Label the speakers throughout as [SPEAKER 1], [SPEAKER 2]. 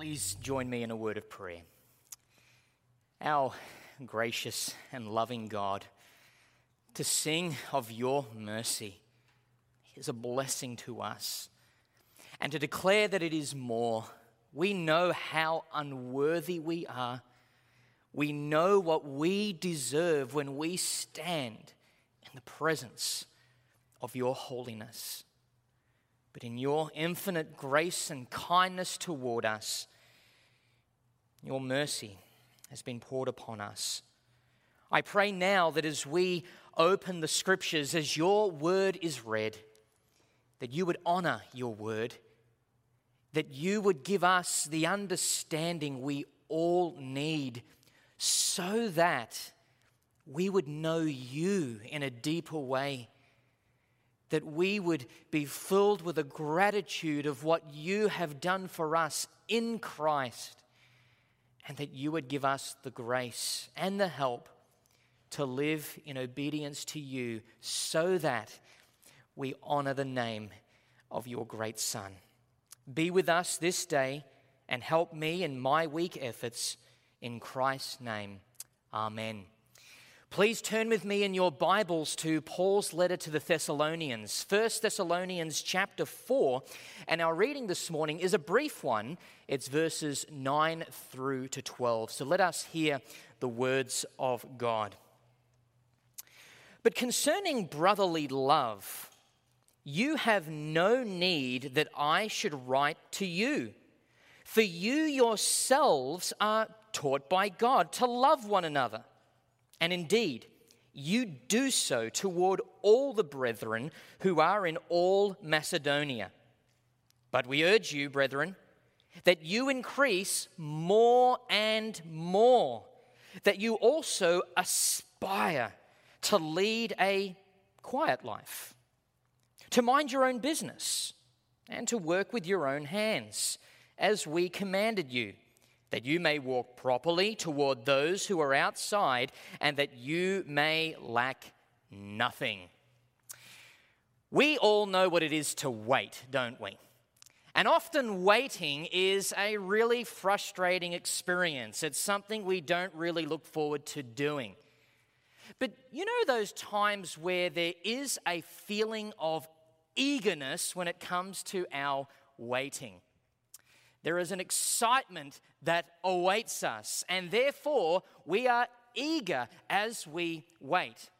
[SPEAKER 1] Please join me in a word of prayer. Our gracious and loving God, to sing of your mercy is a blessing to us. And to declare that it is more, we know how unworthy we are. We know what we deserve when we stand in the presence of your holiness. But in your infinite grace and kindness toward us, your mercy has been poured upon us. I pray now that as we open the scriptures, as your word is read, that you would honor your word, that you would give us the understanding we all need so that we would know you in a deeper way that we would be filled with a gratitude of what you have done for us in Christ, and that you would give us the grace and the help to live in obedience to you so that we honor the name of your great Son. Be with us this day and help me in my weak efforts. In Christ's name, Amen. Please turn with me in your Bibles to Paul's letter to the Thessalonians, 1 Thessalonians chapter 4. And our reading this morning is a brief one. It's verses 9 through to 12. So let us hear the words of God. But concerning brotherly love, you have no need that I should write to you, for you yourselves are taught by God to love one another. And indeed, you do so toward all the brethren who are in all Macedonia. But we urge you, brethren, that you increase more and more, that you also aspire to lead a quiet life, to mind your own business, and to work with your own hands, as we commanded you that you may walk properly toward those who are outside, and that you may lack nothing. We all know what it is to wait, don't we? And often waiting is a really frustrating experience. It's something we don't really look forward to doing. But you know those times where there is a feeling of eagerness when it comes to our waiting? There is an excitement that awaits us, and therefore we are eager as we wait.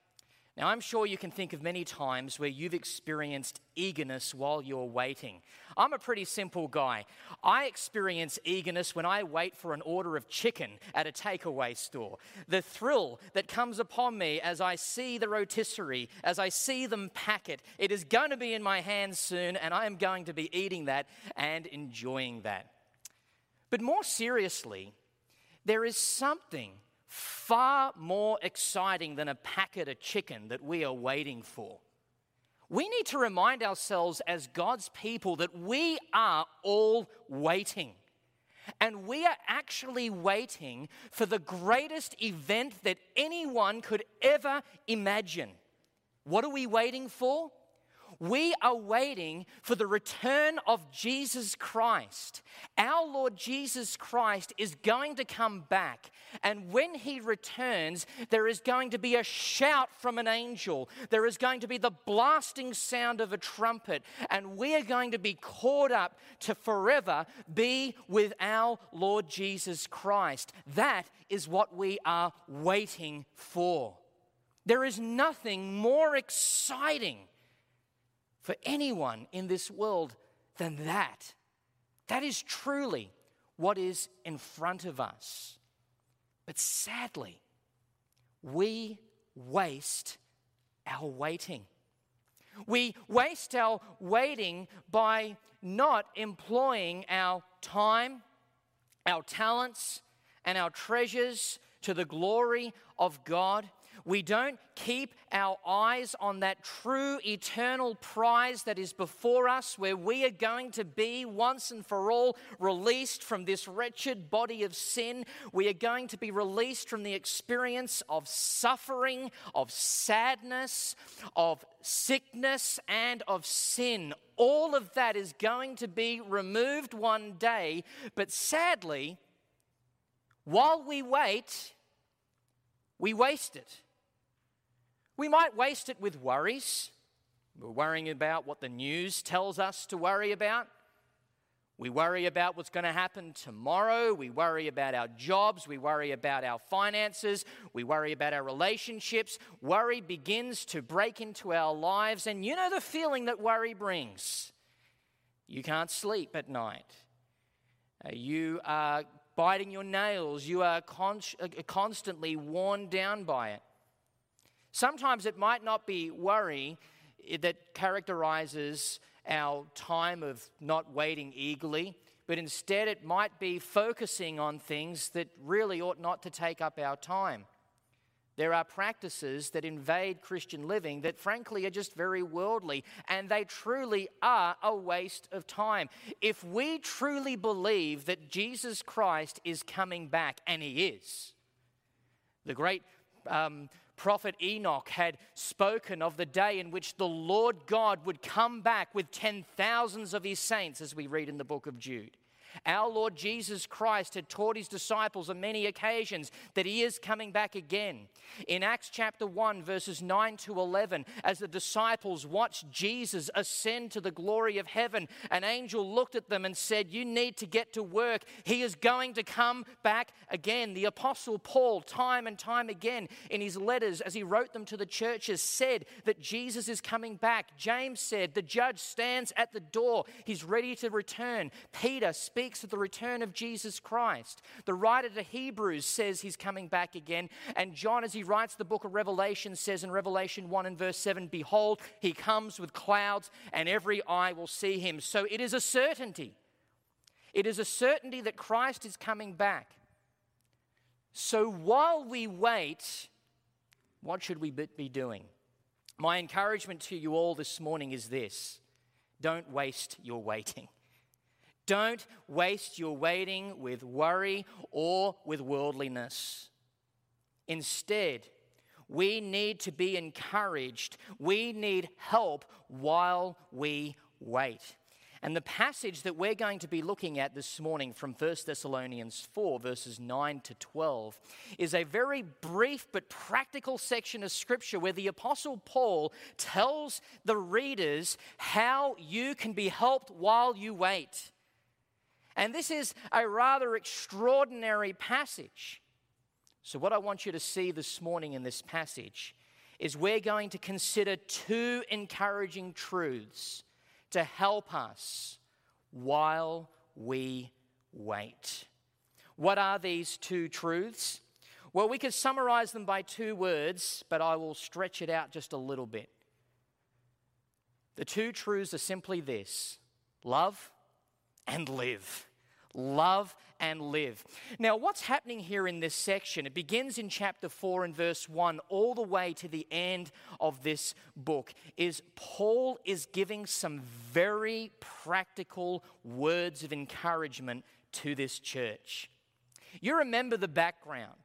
[SPEAKER 1] Now, I'm sure you can think of many times where you've experienced eagerness while you're waiting. I'm a pretty simple guy. I experience eagerness when I wait for an order of chicken at a takeaway store. The thrill that comes upon me as I see the rotisserie, as I see them pack it, it is going to be in my hands soon, and I am going to be eating that and enjoying that. But more seriously, there is something far more exciting than a packet of chicken that we are waiting for. We need to remind ourselves as God's people that we are all waiting. And we are actually waiting for the greatest event that anyone could ever imagine. What are we waiting for? we are waiting for the return of Jesus Christ. Our Lord Jesus Christ is going to come back. And when he returns, there is going to be a shout from an angel. There is going to be the blasting sound of a trumpet. And we are going to be caught up to forever be with our Lord Jesus Christ. That is what we are waiting for. There is nothing more exciting for anyone in this world than that. That is truly what is in front of us. But sadly, we waste our waiting. We waste our waiting by not employing our time, our talents, and our treasures to the glory of God. We don't keep our eyes on that true eternal prize that is before us, where we are going to be once and for all released from this wretched body of sin. We are going to be released from the experience of suffering, of sadness, of sickness, and of sin. All of that is going to be removed one day, but sadly, while we wait, we waste it. We might waste it with worries. We're worrying about what the news tells us to worry about. We worry about what's going to happen tomorrow. We worry about our jobs. We worry about our finances. We worry about our relationships. Worry begins to break into our lives. And you know the feeling that worry brings. You can't sleep at night. Uh, you are biting your nails. You are con- uh, constantly worn down by it. Sometimes it might not be worry that characterizes our time of not waiting eagerly, but instead it might be focusing on things that really ought not to take up our time. There are practices that invade Christian living that, frankly, are just very worldly, and they truly are a waste of time. If we truly believe that Jesus Christ is coming back, and He is, the great um, prophet Enoch had spoken of the day in which the Lord God would come back with ten thousands of his saints, as we read in the book of Jude. Our Lord Jesus Christ had taught his disciples on many occasions that he is coming back again. In Acts chapter 1, verses 9 to 11, as the disciples watched Jesus ascend to the glory of heaven, an angel looked at them and said, You need to get to work. He is going to come back again. The apostle Paul, time and time again in his letters, as he wrote them to the churches, said that Jesus is coming back. James said, The judge stands at the door, he's ready to return. Peter speaks of the return of Jesus Christ. The writer to Hebrews says he's coming back again. And John, as he writes the book of Revelation, says in Revelation 1 and verse 7 Behold, he comes with clouds, and every eye will see him. So it is a certainty. It is a certainty that Christ is coming back. So while we wait, what should we be doing? My encouragement to you all this morning is this don't waste your waiting. Don't waste your waiting with worry or with worldliness. Instead, we need to be encouraged. We need help while we wait. And the passage that we're going to be looking at this morning from 1 Thessalonians 4, verses 9 to 12, is a very brief but practical section of scripture where the Apostle Paul tells the readers how you can be helped while you wait. And this is a rather extraordinary passage. So, what I want you to see this morning in this passage is we're going to consider two encouraging truths to help us while we wait. What are these two truths? Well, we could summarize them by two words, but I will stretch it out just a little bit. The two truths are simply this love and live. Love and live. Now, what's happening here in this section? It begins in chapter 4 and verse 1 all the way to the end of this book. Is Paul is giving some very practical words of encouragement to this church. You remember the background.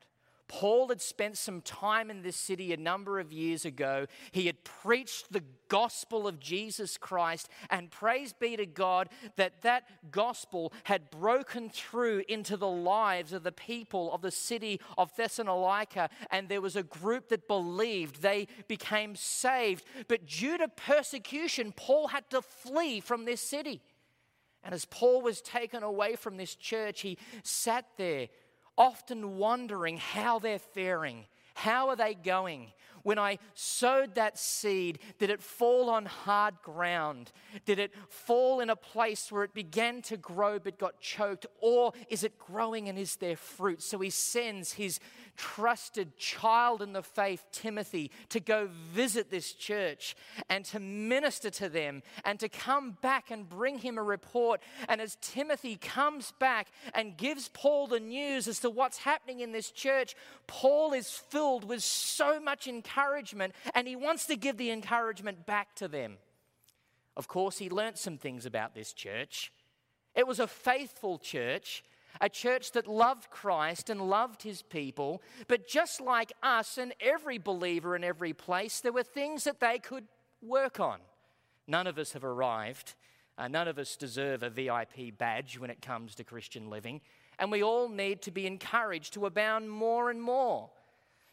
[SPEAKER 1] Paul had spent some time in this city a number of years ago. He had preached the gospel of Jesus Christ, and praise be to God that that gospel had broken through into the lives of the people of the city of Thessalonica, and there was a group that believed. They became saved. But due to persecution, Paul had to flee from this city. And as Paul was taken away from this church, he sat there often wondering how they're faring. How are they going? When I sowed that seed, did it fall on hard ground? Did it fall in a place where it began to grow but got choked? Or is it growing and is there fruit? So he sends his trusted child in the faith, Timothy, to go visit this church and to minister to them and to come back and bring him a report. And as Timothy comes back and gives Paul the news as to what's happening in this church, Paul is filled with so much encouragement and he wants to give the encouragement back to them. Of course, he learnt some things about this church. It was a faithful church a church that loved Christ and loved his people. But just like us and every believer in every place, there were things that they could work on. None of us have arrived. Uh, none of us deserve a VIP badge when it comes to Christian living. And we all need to be encouraged to abound more and more.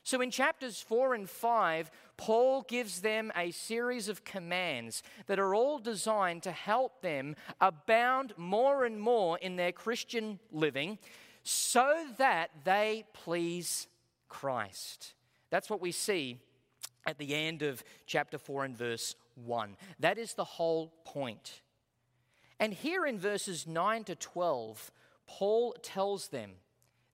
[SPEAKER 1] So in chapters 4 and 5, Paul gives them a series of commands that are all designed to help them abound more and more in their Christian living so that they please Christ. That's what we see at the end of chapter 4 and verse 1. That is the whole point. And here in verses 9 to 12, Paul tells them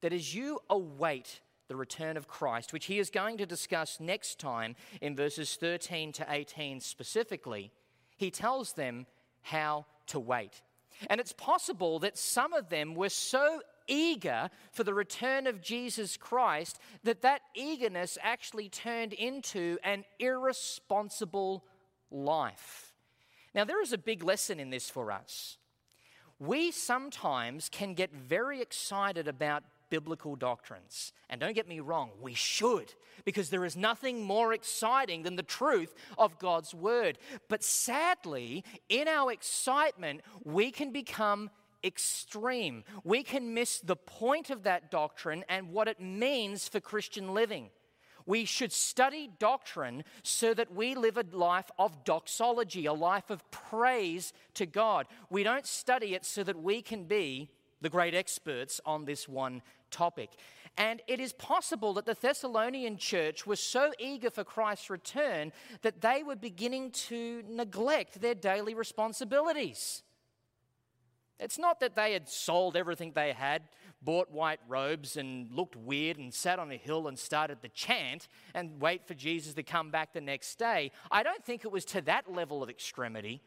[SPEAKER 1] that as you await the return of Christ, which he is going to discuss next time in verses 13 to 18 specifically, he tells them how to wait. And it's possible that some of them were so eager for the return of Jesus Christ that that eagerness actually turned into an irresponsible life. Now, there is a big lesson in this for us. We sometimes can get very excited about biblical doctrines. And don't get me wrong, we should, because there is nothing more exciting than the truth of God's word. But sadly, in our excitement, we can become extreme. We can miss the point of that doctrine and what it means for Christian living. We should study doctrine so that we live a life of doxology, a life of praise to God. We don't study it so that we can be the great experts on this one topic. And it is possible that the Thessalonian church was so eager for Christ's return that they were beginning to neglect their daily responsibilities. It's not that they had sold everything they had, bought white robes, and looked weird and sat on a hill and started the chant and wait for Jesus to come back the next day. I don't think it was to that level of extremity,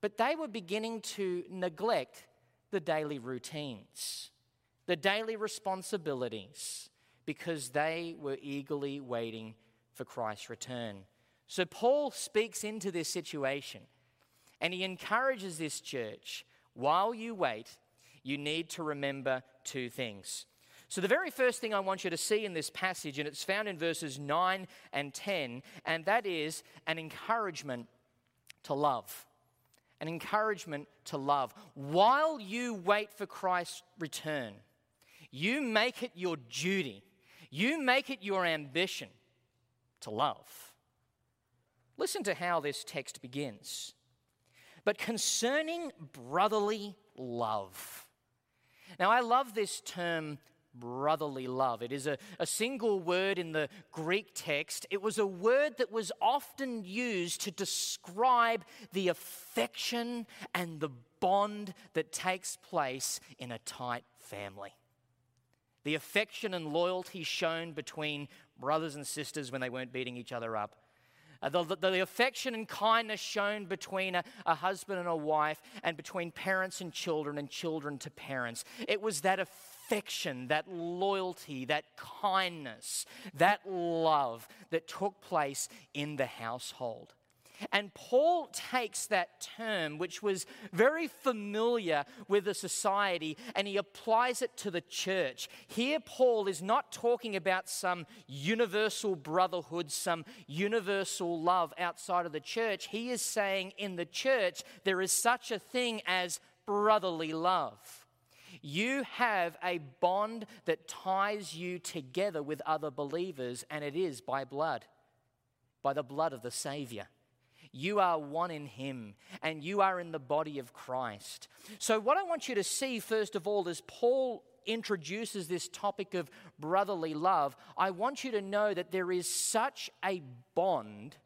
[SPEAKER 1] but they were beginning to neglect the daily routines the daily responsibilities, because they were eagerly waiting for Christ's return. So Paul speaks into this situation and he encourages this church while you wait, you need to remember two things. So, the very first thing I want you to see in this passage, and it's found in verses 9 and 10, and that is an encouragement to love. An encouragement to love. While you wait for Christ's return, you make it your duty, you make it your ambition to love. Listen to how this text begins. But concerning brotherly love. Now, I love this term brotherly love. It is a, a single word in the Greek text. It was a word that was often used to describe the affection and the bond that takes place in a tight family the affection and loyalty shown between brothers and sisters when they weren't beating each other up. Uh, the, the, the, affection and kindness shown between a, a husband and a wife, and between parents and children, and children to parents. It was that affection, that loyalty, that kindness, that love that took place in the household. And Paul takes that term, which was very familiar with the society, and he applies it to the church. Here, Paul is not talking about some universal brotherhood, some universal love outside of the church. He is saying in the church, there is such a thing as brotherly love. You have a bond that ties you together with other believers, and it is by blood, by the blood of the Savior. You are one in Him, and you are in the body of Christ. So, what I want you to see, first of all, is Paul introduces this topic of brotherly love. I want you to know that there is such a bond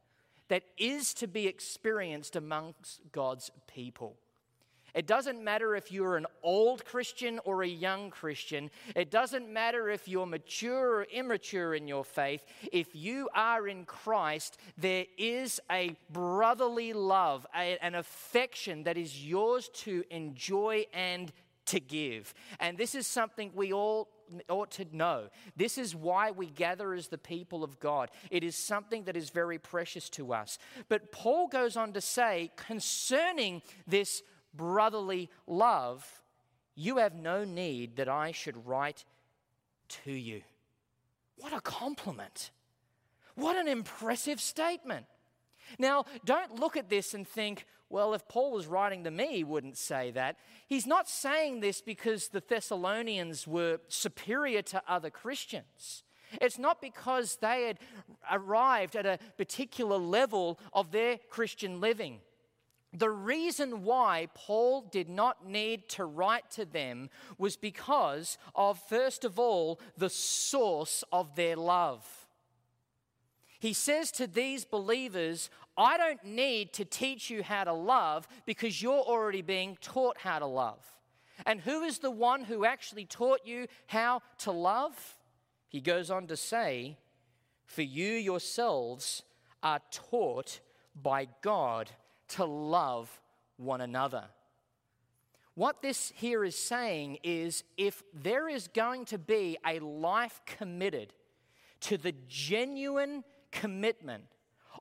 [SPEAKER 1] that is to be experienced amongst God's people. It doesn't matter if you're an old Christian or a young Christian. It doesn't matter if you're mature or immature in your faith. If you are in Christ, there is a brotherly love, a, an affection that is yours to enjoy and to give. And this is something we all ought to know. This is why we gather as the people of God. It is something that is very precious to us. But Paul goes on to say concerning this brotherly love, you have no need that I should write to you. What a compliment! What an impressive statement. Now, don't look at this and think, well, if Paul was writing to me, he wouldn't say that. He's not saying this because the Thessalonians were superior to other Christians. It's not because they had arrived at a particular level of their Christian living. The reason why Paul did not need to write to them was because of, first of all, the source of their love. He says to these believers, I don't need to teach you how to love because you're already being taught how to love. And who is the one who actually taught you how to love? He goes on to say, For you yourselves are taught by God to love one another. What this here is saying is if there is going to be a life committed to the genuine commitment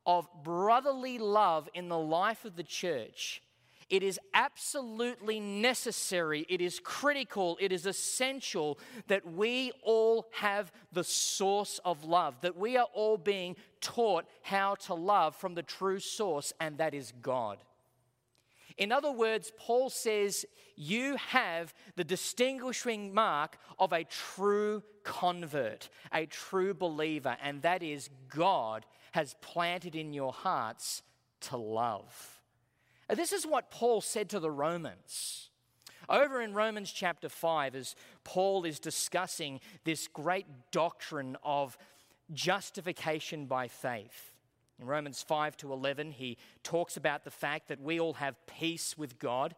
[SPEAKER 1] of brotherly love in the life of the church, it is absolutely necessary, it is critical, it is essential that we all have the source of love, that we are all being taught how to love from the true source, and that is God. In other words, Paul says, You have the distinguishing mark of a true convert, a true believer, and that is God has planted in your hearts to love. This is what Paul said to the Romans. Over in Romans chapter 5, as Paul is discussing this great doctrine of justification by faith. In Romans 5 to 11, he talks about the fact that we all have peace with God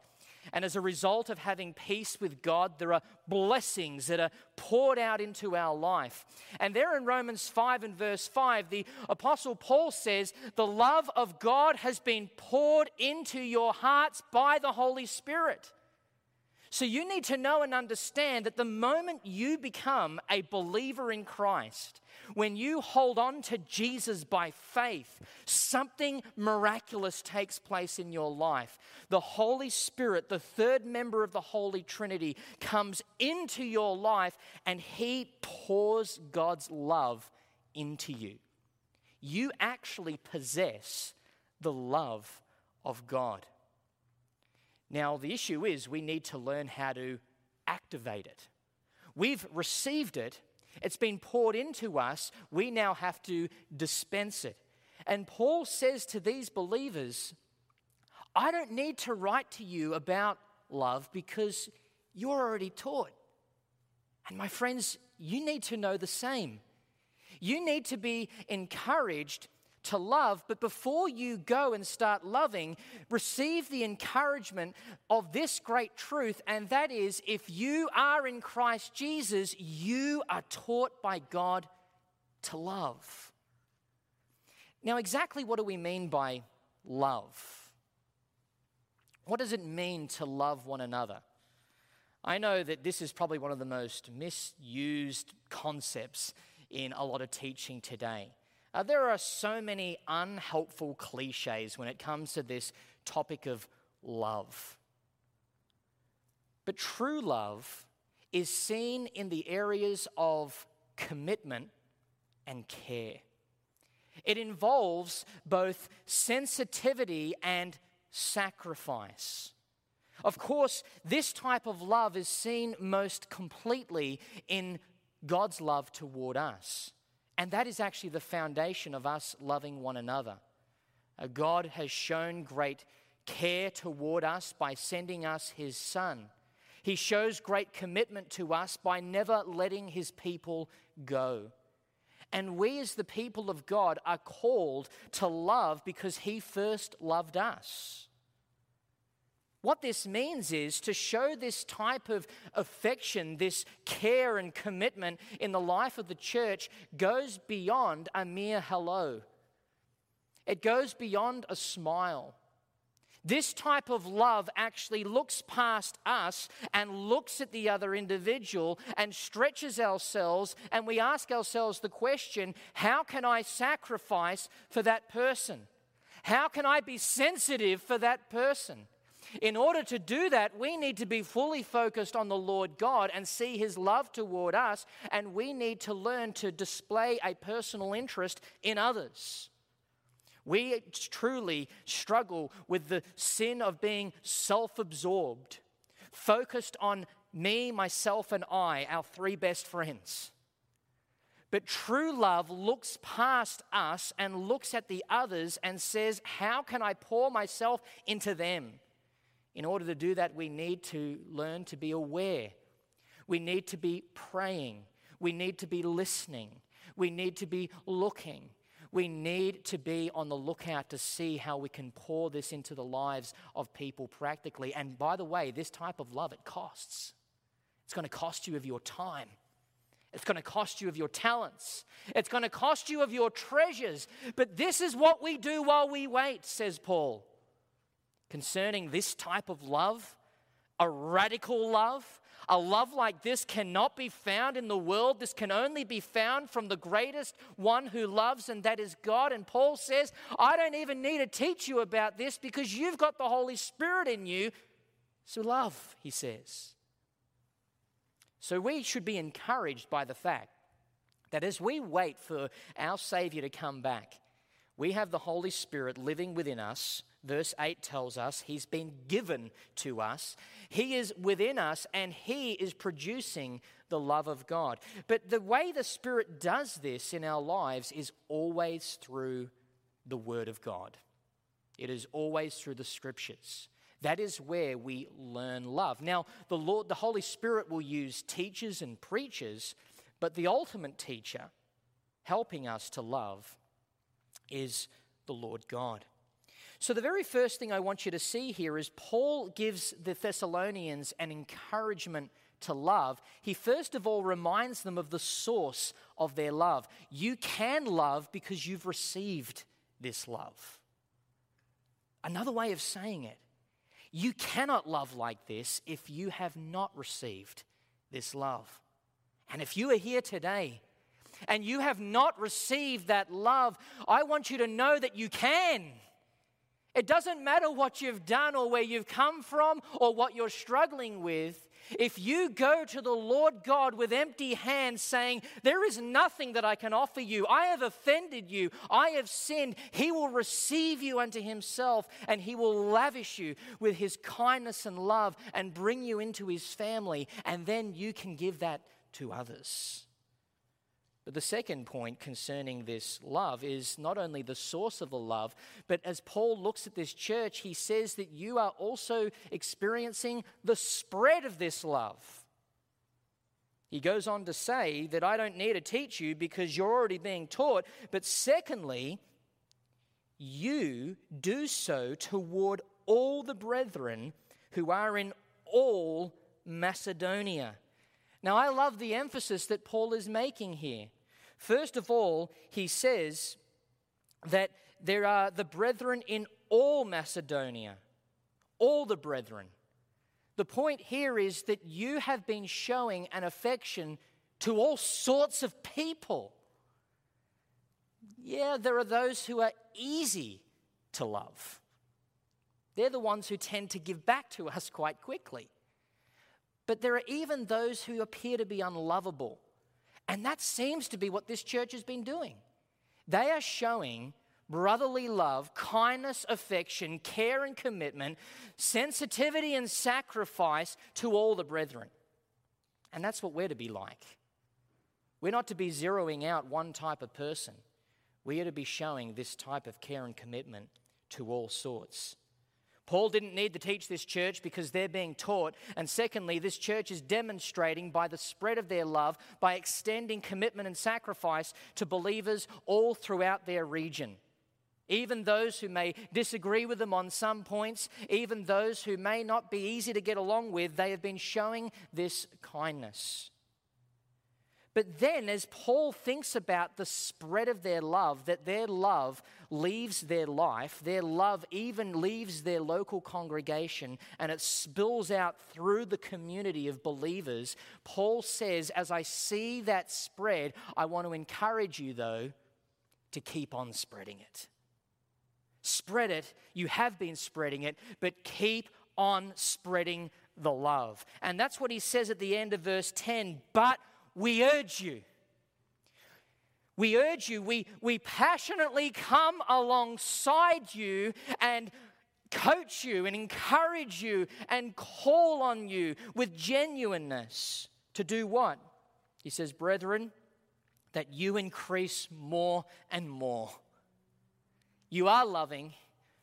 [SPEAKER 1] and as a result of having peace with God, there are blessings that are poured out into our life. And there in Romans 5 and verse 5, the Apostle Paul says, The love of God has been poured into your hearts by the Holy Spirit. So you need to know and understand that the moment you become a believer in Christ, when you hold on to Jesus by faith, something miraculous takes place in your life. The Holy Spirit, the third member of the Holy Trinity, comes into your life and He pours God's love into you. You actually possess the love of God. Now, the issue is we need to learn how to activate it. We've received it, it's been poured into us, we now have to dispense it. And Paul says to these believers, I don't need to write to you about love because you're already taught. And my friends, you need to know the same. You need to be encouraged to love, but before you go and start loving, receive the encouragement of this great truth, and that is if you are in Christ Jesus, you are taught by God to love. Now, exactly what do we mean by love? What does it mean to love one another? I know that this is probably one of the most misused concepts in a lot of teaching today. Uh, there are so many unhelpful cliches when it comes to this topic of love. But true love is seen in the areas of commitment and care. It involves both sensitivity and sacrifice. Of course, this type of love is seen most completely in God's love toward us. And that is actually the foundation of us loving one another. Uh, God has shown great care toward us by sending us his Son. He shows great commitment to us by never letting his people go. And we, as the people of God, are called to love because he first loved us. What this means is to show this type of affection, this care and commitment in the life of the church goes beyond a mere hello. It goes beyond a smile. This type of love actually looks past us and looks at the other individual and stretches ourselves, and we ask ourselves the question how can I sacrifice for that person? How can I be sensitive for that person? In order to do that, we need to be fully focused on the Lord God and see His love toward us, and we need to learn to display a personal interest in others. We truly struggle with the sin of being self absorbed, focused on me, myself, and I, our three best friends. But true love looks past us and looks at the others and says, How can I pour myself into them? In order to do that, we need to learn to be aware. We need to be praying. We need to be listening. We need to be looking. We need to be on the lookout to see how we can pour this into the lives of people practically. And by the way, this type of love, it costs. It's going to cost you of your time. It's going to cost you of your talents. It's going to cost you of your treasures. But this is what we do while we wait, says Paul concerning this type of love, a radical love. A love like this cannot be found in the world. This can only be found from the greatest one who loves, and that is God. And Paul says, I don't even need to teach you about this because you've got the Holy Spirit in you. So, love, he says. So, we should be encouraged by the fact that as we wait for our Savior to come back, we have the Holy Spirit living within us verse 8 tells us he's been given to us. He is within us and he is producing the love of God. But the way the Spirit does this in our lives is always through the Word of God, it is always through the Scriptures. That is where we learn love. Now, the Lord, the Holy Spirit will use teachers and preachers, but the ultimate teacher helping us to love is the Lord God. So, the very first thing I want you to see here is Paul gives the Thessalonians an encouragement to love. He first of all reminds them of the source of their love. You can love because you've received this love. Another way of saying it, you cannot love like this if you have not received this love. And if you are here today and you have not received that love, I want you to know that you can. It doesn't matter what you've done or where you've come from or what you're struggling with. If you go to the Lord God with empty hands saying, There is nothing that I can offer you, I have offended you, I have sinned, He will receive you unto Himself and He will lavish you with His kindness and love and bring you into His family, and then you can give that to others. But the second point concerning this love is not only the source of the love, but as Paul looks at this church, he says that you are also experiencing the spread of this love. He goes on to say that I don't need to teach you because you're already being taught. But secondly, you do so toward all the brethren who are in all Macedonia. Now, I love the emphasis that Paul is making here. First of all, he says that there are the brethren in all Macedonia, all the brethren. The point here is that you have been showing an affection to all sorts of people. Yeah, there are those who are easy to love. They're the ones who tend to give back to us quite quickly. But there are even those who appear to be unlovable. And that seems to be what this church has been doing. They are showing brotherly love, kindness, affection, care and commitment, sensitivity and sacrifice to all the brethren. And that's what we're to be like. We're not to be zeroing out one type of person. We are to be showing this type of care and commitment to all sorts. Paul didn't need to teach this church because they're being taught. And secondly, this church is demonstrating by the spread of their love, by extending commitment and sacrifice to believers all throughout their region. Even those who may disagree with them on some points, even those who may not be easy to get along with, they have been showing this kindness. But then, as Paul thinks about the spread of their love, that their love leaves their life, their love even leaves their local congregation, and it spills out through the community of believers, Paul says, As I see that spread, I want to encourage you, though, to keep on spreading it. Spread it. You have been spreading it, but keep on spreading the love. And that's what he says at the end of verse 10. But we urge you. We urge you, we, we passionately come alongside you and coach you and encourage you and call on you with genuineness to do what? He says, Brethren, that you increase more and more. You are loving,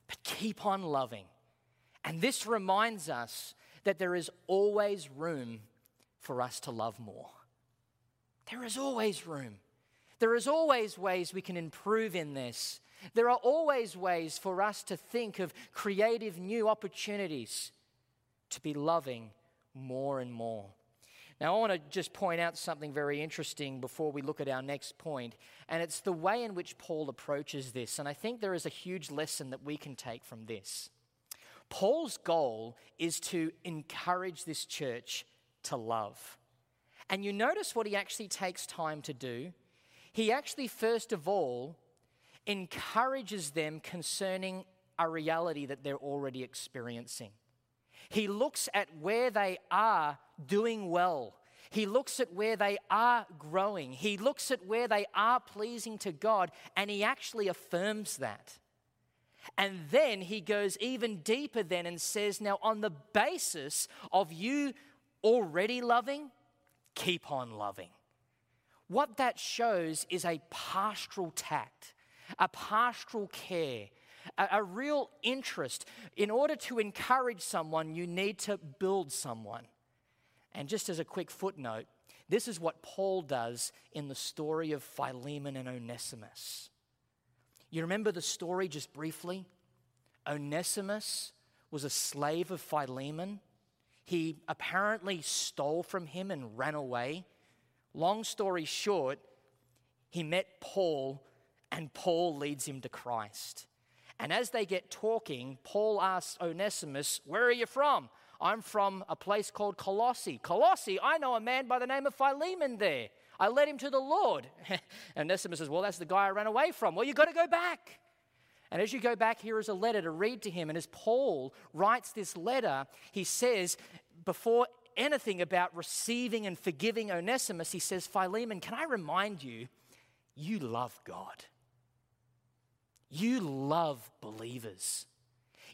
[SPEAKER 1] but keep on loving. And this reminds us that there is always room for us to love more. There is always room. There is always ways we can improve in this. There are always ways for us to think of creative new opportunities to be loving more and more. Now, I want to just point out something very interesting before we look at our next point, and it's the way in which Paul approaches this. And I think there is a huge lesson that we can take from this. Paul's goal is to encourage this church to love. And you notice what he actually takes time to do. He actually, first of all, encourages them concerning a reality that they're already experiencing. He looks at where they are doing well. He looks at where they are growing. He looks at where they are pleasing to God, and he actually affirms that. And then he goes even deeper then and says, Now, on the basis of you already loving, keep on loving. What that shows is a pastoral tact, a pastoral care, a, a, real interest. In order to encourage someone, you need to build someone. And just as a quick footnote, this is what Paul does in the story of Philemon and Onesimus. You remember the story just briefly? Onesimus was a slave of Philemon he apparently stole from him and ran away. Long story short, he met Paul, and Paul leads him to Christ. And as they get talking, Paul asks Onesimus, Where are you from? I'm from a place called Colossae. Colossae, I know a man by the name of Philemon there. I led him to the Lord. and Onesimus says, Well, that's the guy I ran away from. Well, you've got to go back. And as you go back, here is a letter to read to him. And as Paul writes this letter, he says, before anything about receiving and forgiving Onesimus, he says, Philemon, can I remind you, you love God. You love believers.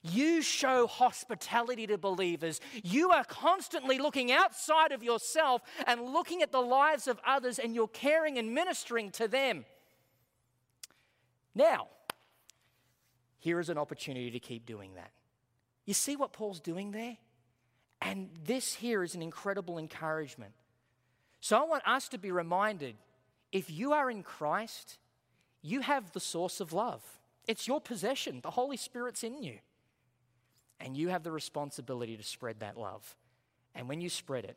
[SPEAKER 1] You show hospitality to believers. You are constantly looking outside of yourself and looking at the lives of others, and you're caring and ministering to them. Now, here is an opportunity to keep doing that. You see what Paul's doing there? And this here is an incredible encouragement. So I want us to be reminded if you are in Christ, you have the source of love. It's your possession, the Holy Spirit's in you. And you have the responsibility to spread that love. And when you spread it,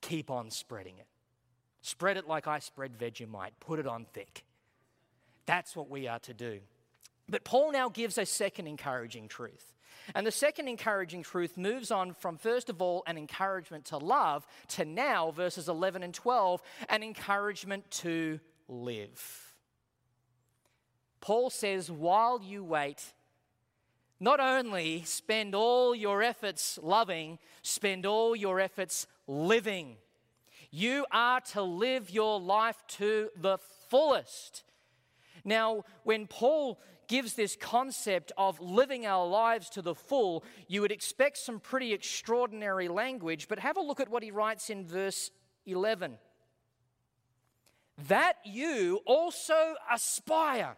[SPEAKER 1] keep on spreading it. Spread it like I spread Vegemite, put it on thick. That's what we are to do. But Paul now gives a second encouraging truth. And the second encouraging truth moves on from, first of all, an encouragement to love to now, verses 11 and 12, an encouragement to live. Paul says, while you wait, not only spend all your efforts loving, spend all your efforts living. You are to live your life to the fullest. Now, when Paul gives this concept of living our lives to the full, you would expect some pretty extraordinary language, but have a look at what he writes in verse 11. That you also aspire.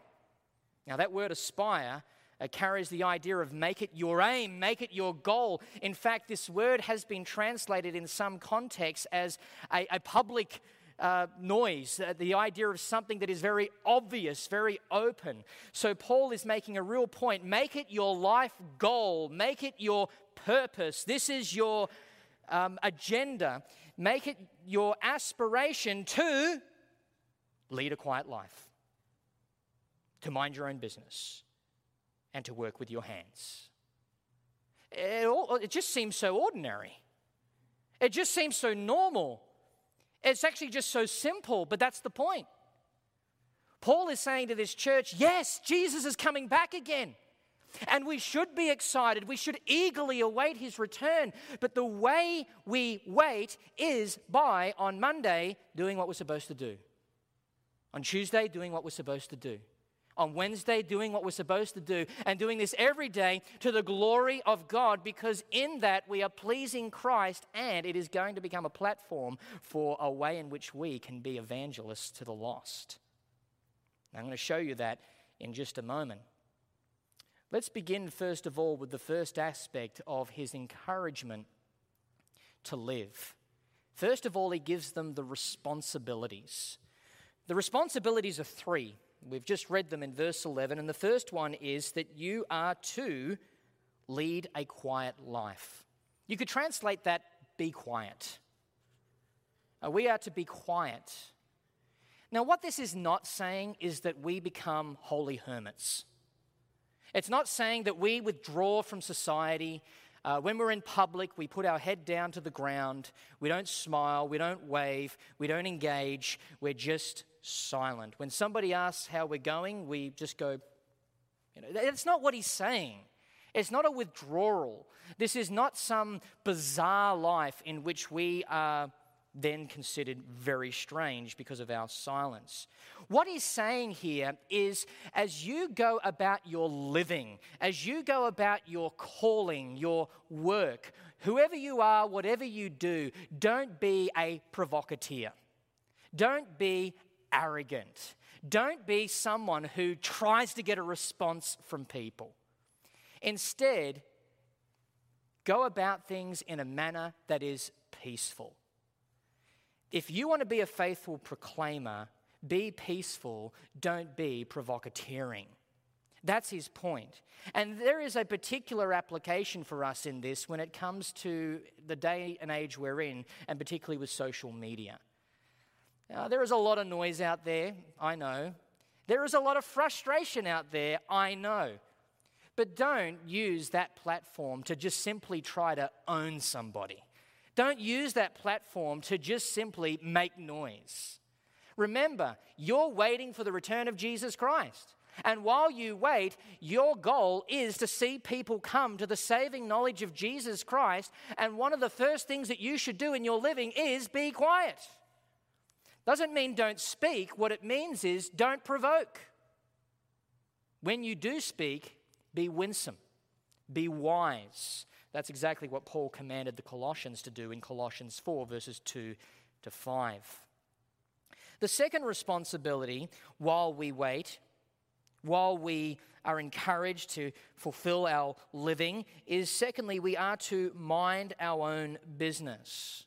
[SPEAKER 1] Now, that word aspire uh, carries the idea of make it your aim, make it your goal. In fact, this word has been translated in some contexts as a, a public uh, noise, uh, the idea of something that is very obvious, very open. So, Paul is making a real point. Make it your life goal, make it your purpose. This is your um, agenda. Make it your aspiration to lead a quiet life, to mind your own business, and to work with your hands. It, all, it just seems so ordinary. It just seems so normal. It's actually just so simple, but that's the point. Paul is saying to this church, yes, Jesus is coming back again. And we should be excited. We should eagerly await his return. But the way we wait is by, on Monday, doing what we're supposed to do. On Tuesday, doing what we're supposed to do on Wednesday, doing what we're supposed to do, and doing this every day to the glory of God, because in that we are pleasing Christ, and it is going to become a platform for a way in which we can be evangelists to the lost. Now, I'm going to show you that in just a moment. Let's begin, first of all, with the first aspect of his encouragement to live. First of all, he gives them the responsibilities. The responsibilities are three. We've just read them in verse 11, and the first one is that you are to lead a quiet life. You could translate that be quiet. Uh, we are to be quiet. Now, what this is not saying is that we become holy hermits. It's not saying that we withdraw from society. Uh, when we're in public, we put our head down to the ground. We don't smile. We don't wave. We don't engage. We're just silent. When somebody asks how we're going, we just go, you know, that's not what he's saying. It's not a withdrawal. This is not some bizarre life in which we are then considered very strange because of our silence. What he's saying here is as you go about your living, as you go about your calling, your work, whoever you are, whatever you do, don't be a provocateur. Don't be arrogant. Don't be someone who tries to get a response from people. Instead, go about things in a manner that is peaceful. If you want to be a faithful proclaimer, be peaceful, don't be provocateuring. That's his point. And there is a particular application for us in this when it comes to the day and age we're in, and particularly with social media. Now, there is a lot of noise out there, I know. There is a lot of frustration out there, I know. But don't use that platform to just simply try to own somebody. Don't use that platform to just simply make noise. Remember, you're waiting for the return of Jesus Christ. And while you wait, your goal is to see people come to the saving knowledge of Jesus Christ. And one of the first things that you should do in your living is be quiet. Doesn't mean don't speak. What it means is don't provoke. When you do speak, be winsome, be wise. That's exactly what Paul commanded the Colossians to do in Colossians 4, verses 2 to 5. The second responsibility while we wait, while we are encouraged to fulfill our living, is secondly, we are to mind our own business.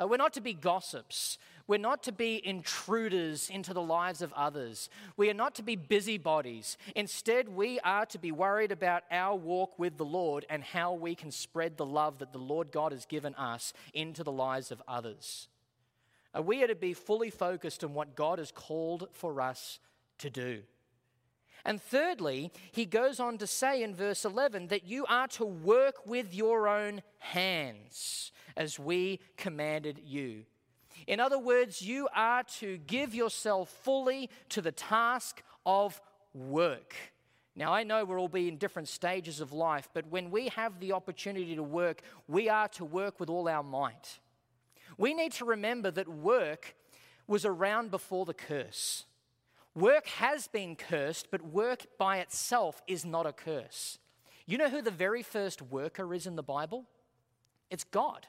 [SPEAKER 1] Uh, we're not to be gossips. We're not to be intruders into the lives of others. We are not to be busybodies. Instead, we are to be worried about our walk with the Lord and how we can spread the love that the Lord God has given us into the lives of others. Uh, we are to be fully focused on what God has called for us to do. And thirdly, he goes on to say in verse 11 that you are to work with your own hands as we commanded you. In other words, you are to give yourself fully to the task of work. Now, I know we'll all be in different stages of life, but when we have the opportunity to work, we are to work with all our might. We need to remember that work was around before the curse. Work has been cursed, but work by itself is not a curse. You know who the very first worker is in the Bible? It's God.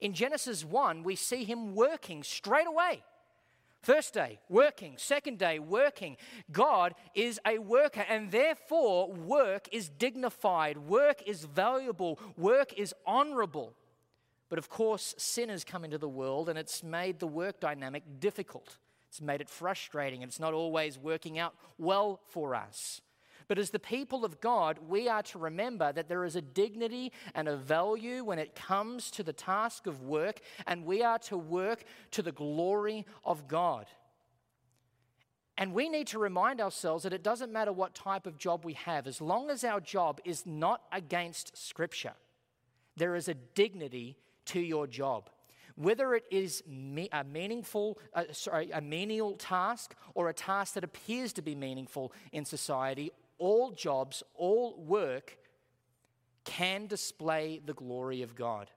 [SPEAKER 1] In Genesis 1, we see him working straight away. First day, working. Second day, working. God is a worker, and therefore, work is dignified, work is valuable, work is honorable. But of course, sin has come into the world, and it's made the work dynamic difficult. It's made it frustrating, and it's not always working out well for us. But as the people of God, we are to remember that there is a dignity and a value when it comes to the task of work, and we are to work to the glory of God. And we need to remind ourselves that it doesn't matter what type of job we have, as long as our job is not against Scripture, there is a dignity to your job. Whether it is a meaningful, uh, sorry, a menial task or a task that appears to be meaningful in society, all jobs, all work can display the glory of God.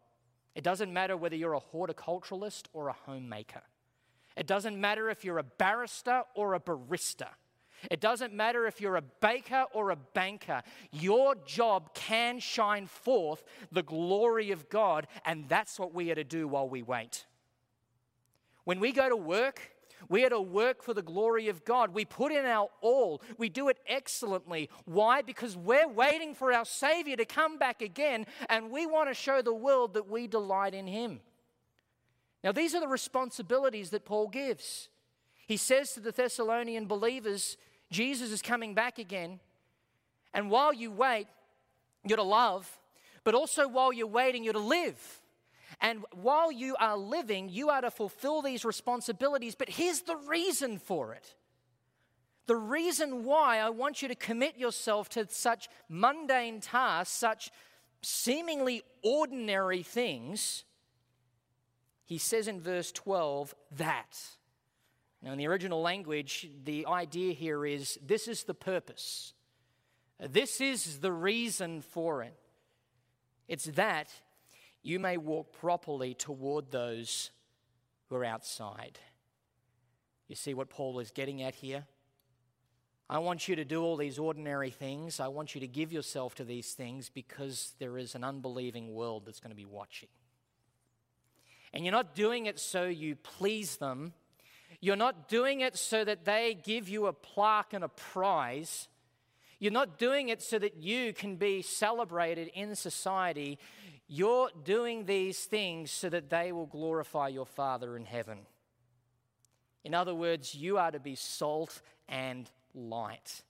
[SPEAKER 1] It doesn't matter whether you're a horticulturalist or a homemaker. It doesn't matter if you're a barrister or a barista. It doesn't matter if you're a baker or a banker. Your job can shine forth the glory of God, and that's what we are to do while we wait. When we go to work, we are to work for the glory of God. We put in our all. We do it excellently. Why? Because we're waiting for our Savior to come back again, and we want to show the world that we delight in Him. Now, these are the responsibilities that Paul gives. He says to the Thessalonian believers, Jesus is coming back again. And while you wait, you're to love, but also while you're waiting, you're to live. And while you are living, you are to fulfill these responsibilities. But here's the reason for it. The reason why I want you to commit yourself to such mundane tasks, such seemingly ordinary things, he says in verse 12 that. Now, in the original language, the idea here is this is the purpose, this is the reason for it. It's that you may walk properly toward those who are outside. You see what Paul is getting at here? I want you to do all these ordinary things. I want you to give yourself to these things because there is an unbelieving world that's going to be watching. And you're not doing it so you please them. You're not doing it so that they give you a plaque and a prize. You're not doing it so that you can be celebrated in society. You're doing these things so that they will glorify your Father in heaven. In other words, you are to be salt and light.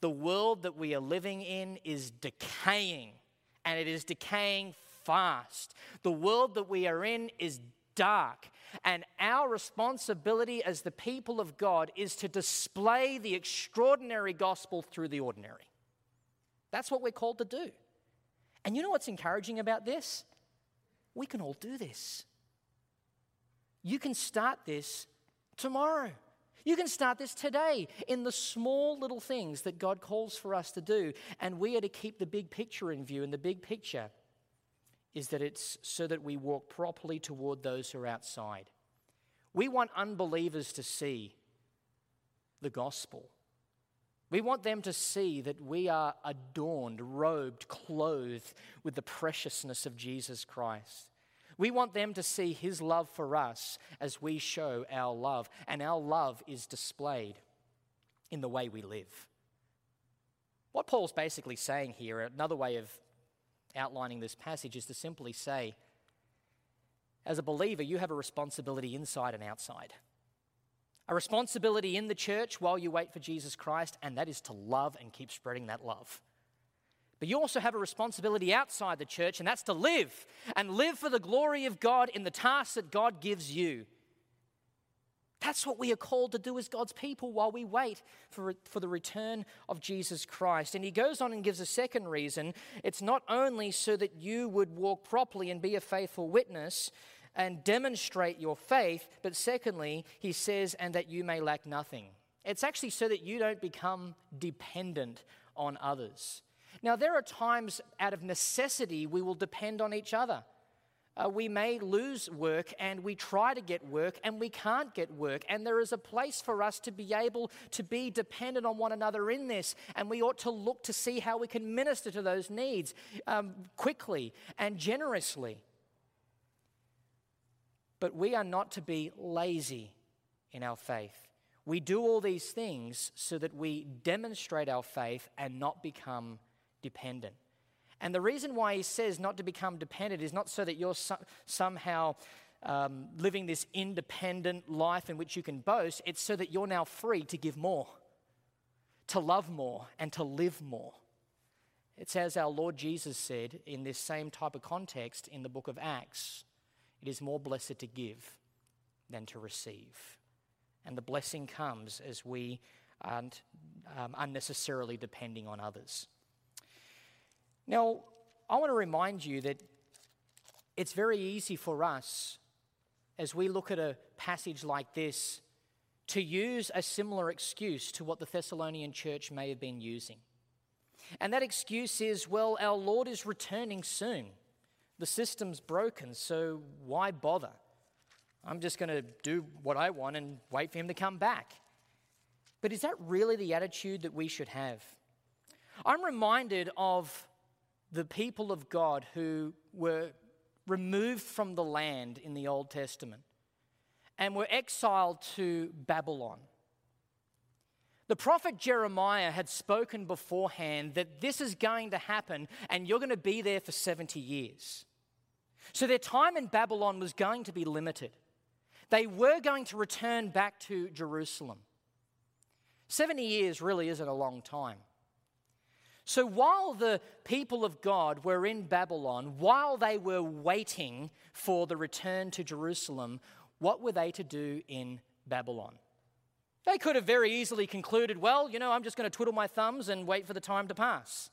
[SPEAKER 1] The world that we are living in is decaying, and it is decaying fast. The world that we are in is dark, and our responsibility as the people of God is to display the extraordinary gospel through the ordinary. That's what we're called to do. And you know what's encouraging about this? We can all do this. You can start this tomorrow. You can start this today in the small little things that God calls for us to do. And we are to keep the big picture in view. And the big picture is that it's so that we walk properly toward those who are outside. We want unbelievers to see the gospel. We want them to see that we are adorned, robed, clothed with the preciousness of Jesus Christ. We want them to see his love for us as we show our love, and our love is displayed in the way we live. What Paul's basically saying here, another way of outlining this passage, is to simply say, as a believer, you have a responsibility inside and outside a responsibility in the church while you wait for Jesus Christ, and that is to love and keep spreading that love. But you also have a responsibility outside the church, and that's to live and live for the glory of God in the tasks that God gives you. That's what we are called to do as God's people while we wait for, for the return of Jesus Christ. And he goes on and gives a second reason. It's not only so that you would walk properly and be a faithful witness, and demonstrate your faith. But secondly, he says, and that you may lack nothing. It's actually so that you don't become dependent on others. Now, there are times out of necessity we will depend on each other. Uh, we may lose work and we try to get work and we can't get work. And there is a place for us to be able to be dependent on one another in this. And we ought to look to see how we can minister to those needs um, quickly and generously. But we are not to be lazy in our faith. We do all these things so that we demonstrate our faith and not become dependent. And the reason why he says not to become dependent is not so that you're so- somehow um, living this independent life in which you can boast, it's so that you're now free to give more, to love more, and to live more. It's as our Lord Jesus said in this same type of context in the book of Acts it is more blessed to give than to receive. And the blessing comes as we aren't um, unnecessarily depending on others. Now, I want to remind you that it's very easy for us, as we look at a passage like this, to use a similar excuse to what the Thessalonian church may have been using. And that excuse is, well, our Lord is returning soon. The system's broken, so why bother? I'm just going to do what I want and wait for him to come back. But is that really the attitude that we should have? I'm reminded of the people of God who were removed from the land in the Old Testament and were exiled to Babylon. The prophet Jeremiah had spoken beforehand that this is going to happen and you're going to be there for 70 years. So their time in Babylon was going to be limited. They were going to return back to Jerusalem. 70 years really isn't a long time. So while the people of God were in Babylon, while they were waiting for the return to Jerusalem, what were they to do in Babylon? They could have very easily concluded, well, you know, I'm just going to twiddle my thumbs and wait for the time to pass.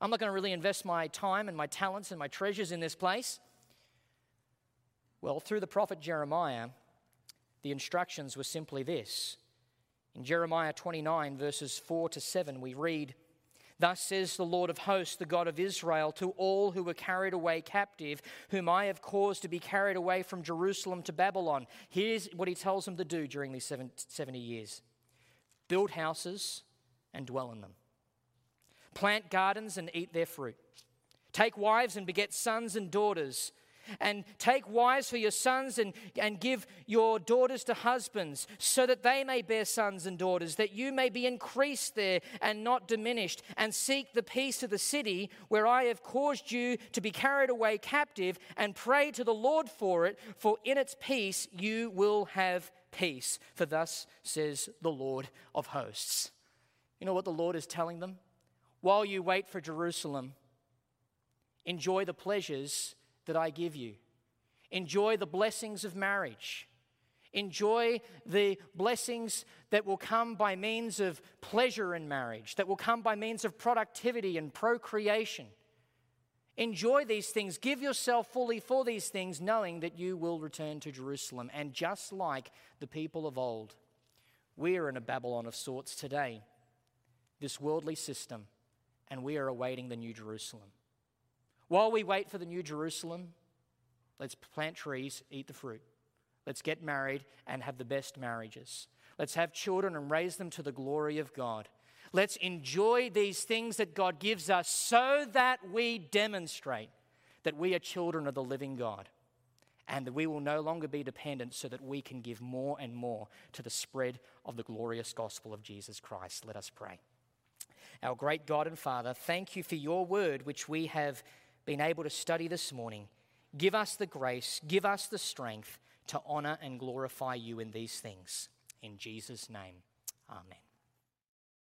[SPEAKER 1] I'm not going to really invest my time and my talents and my treasures in this place. Well, through the prophet Jeremiah, the instructions were simply this. In Jeremiah 29, verses 4 to 7, we read, Thus says the Lord of hosts, the God of Israel, to all who were carried away captive, whom I have caused to be carried away from Jerusalem to Babylon. Here's what he tells them to do during these 70 years build houses and dwell in them, plant gardens and eat their fruit, take wives and beget sons and daughters and take wives for your sons and, and give your daughters to husbands, so that they may bear sons and daughters, that you may be increased there and not diminished, and seek the peace of the city where I have caused you to be carried away captive, and pray to the Lord for it, for in its peace you will have peace. For thus says the Lord of hosts. You know what the Lord is telling them? While you wait for Jerusalem, enjoy the pleasures that I give you. Enjoy the blessings of marriage. Enjoy the blessings that will come by means of pleasure in marriage, that will come by means of productivity and procreation. Enjoy these things. Give yourself fully for these things, knowing that you will return to Jerusalem. And just like the people of old, we are in a Babylon of sorts today, this worldly system, and we are awaiting the new Jerusalem. While we wait for the new Jerusalem, let's plant trees, eat the fruit. Let's get married and have the best marriages. Let's have children and raise them to the glory of God. Let's enjoy these things that God gives us so that we demonstrate that we are children of the living God and that we will no longer be dependent so that we can give more and more to the spread of the glorious gospel of Jesus Christ. Let us pray. Our great God and Father, thank you for your word, which we have been able to study this morning. Give us the grace, give us the strength to honor and glorify you in these things. In Jesus' name, amen.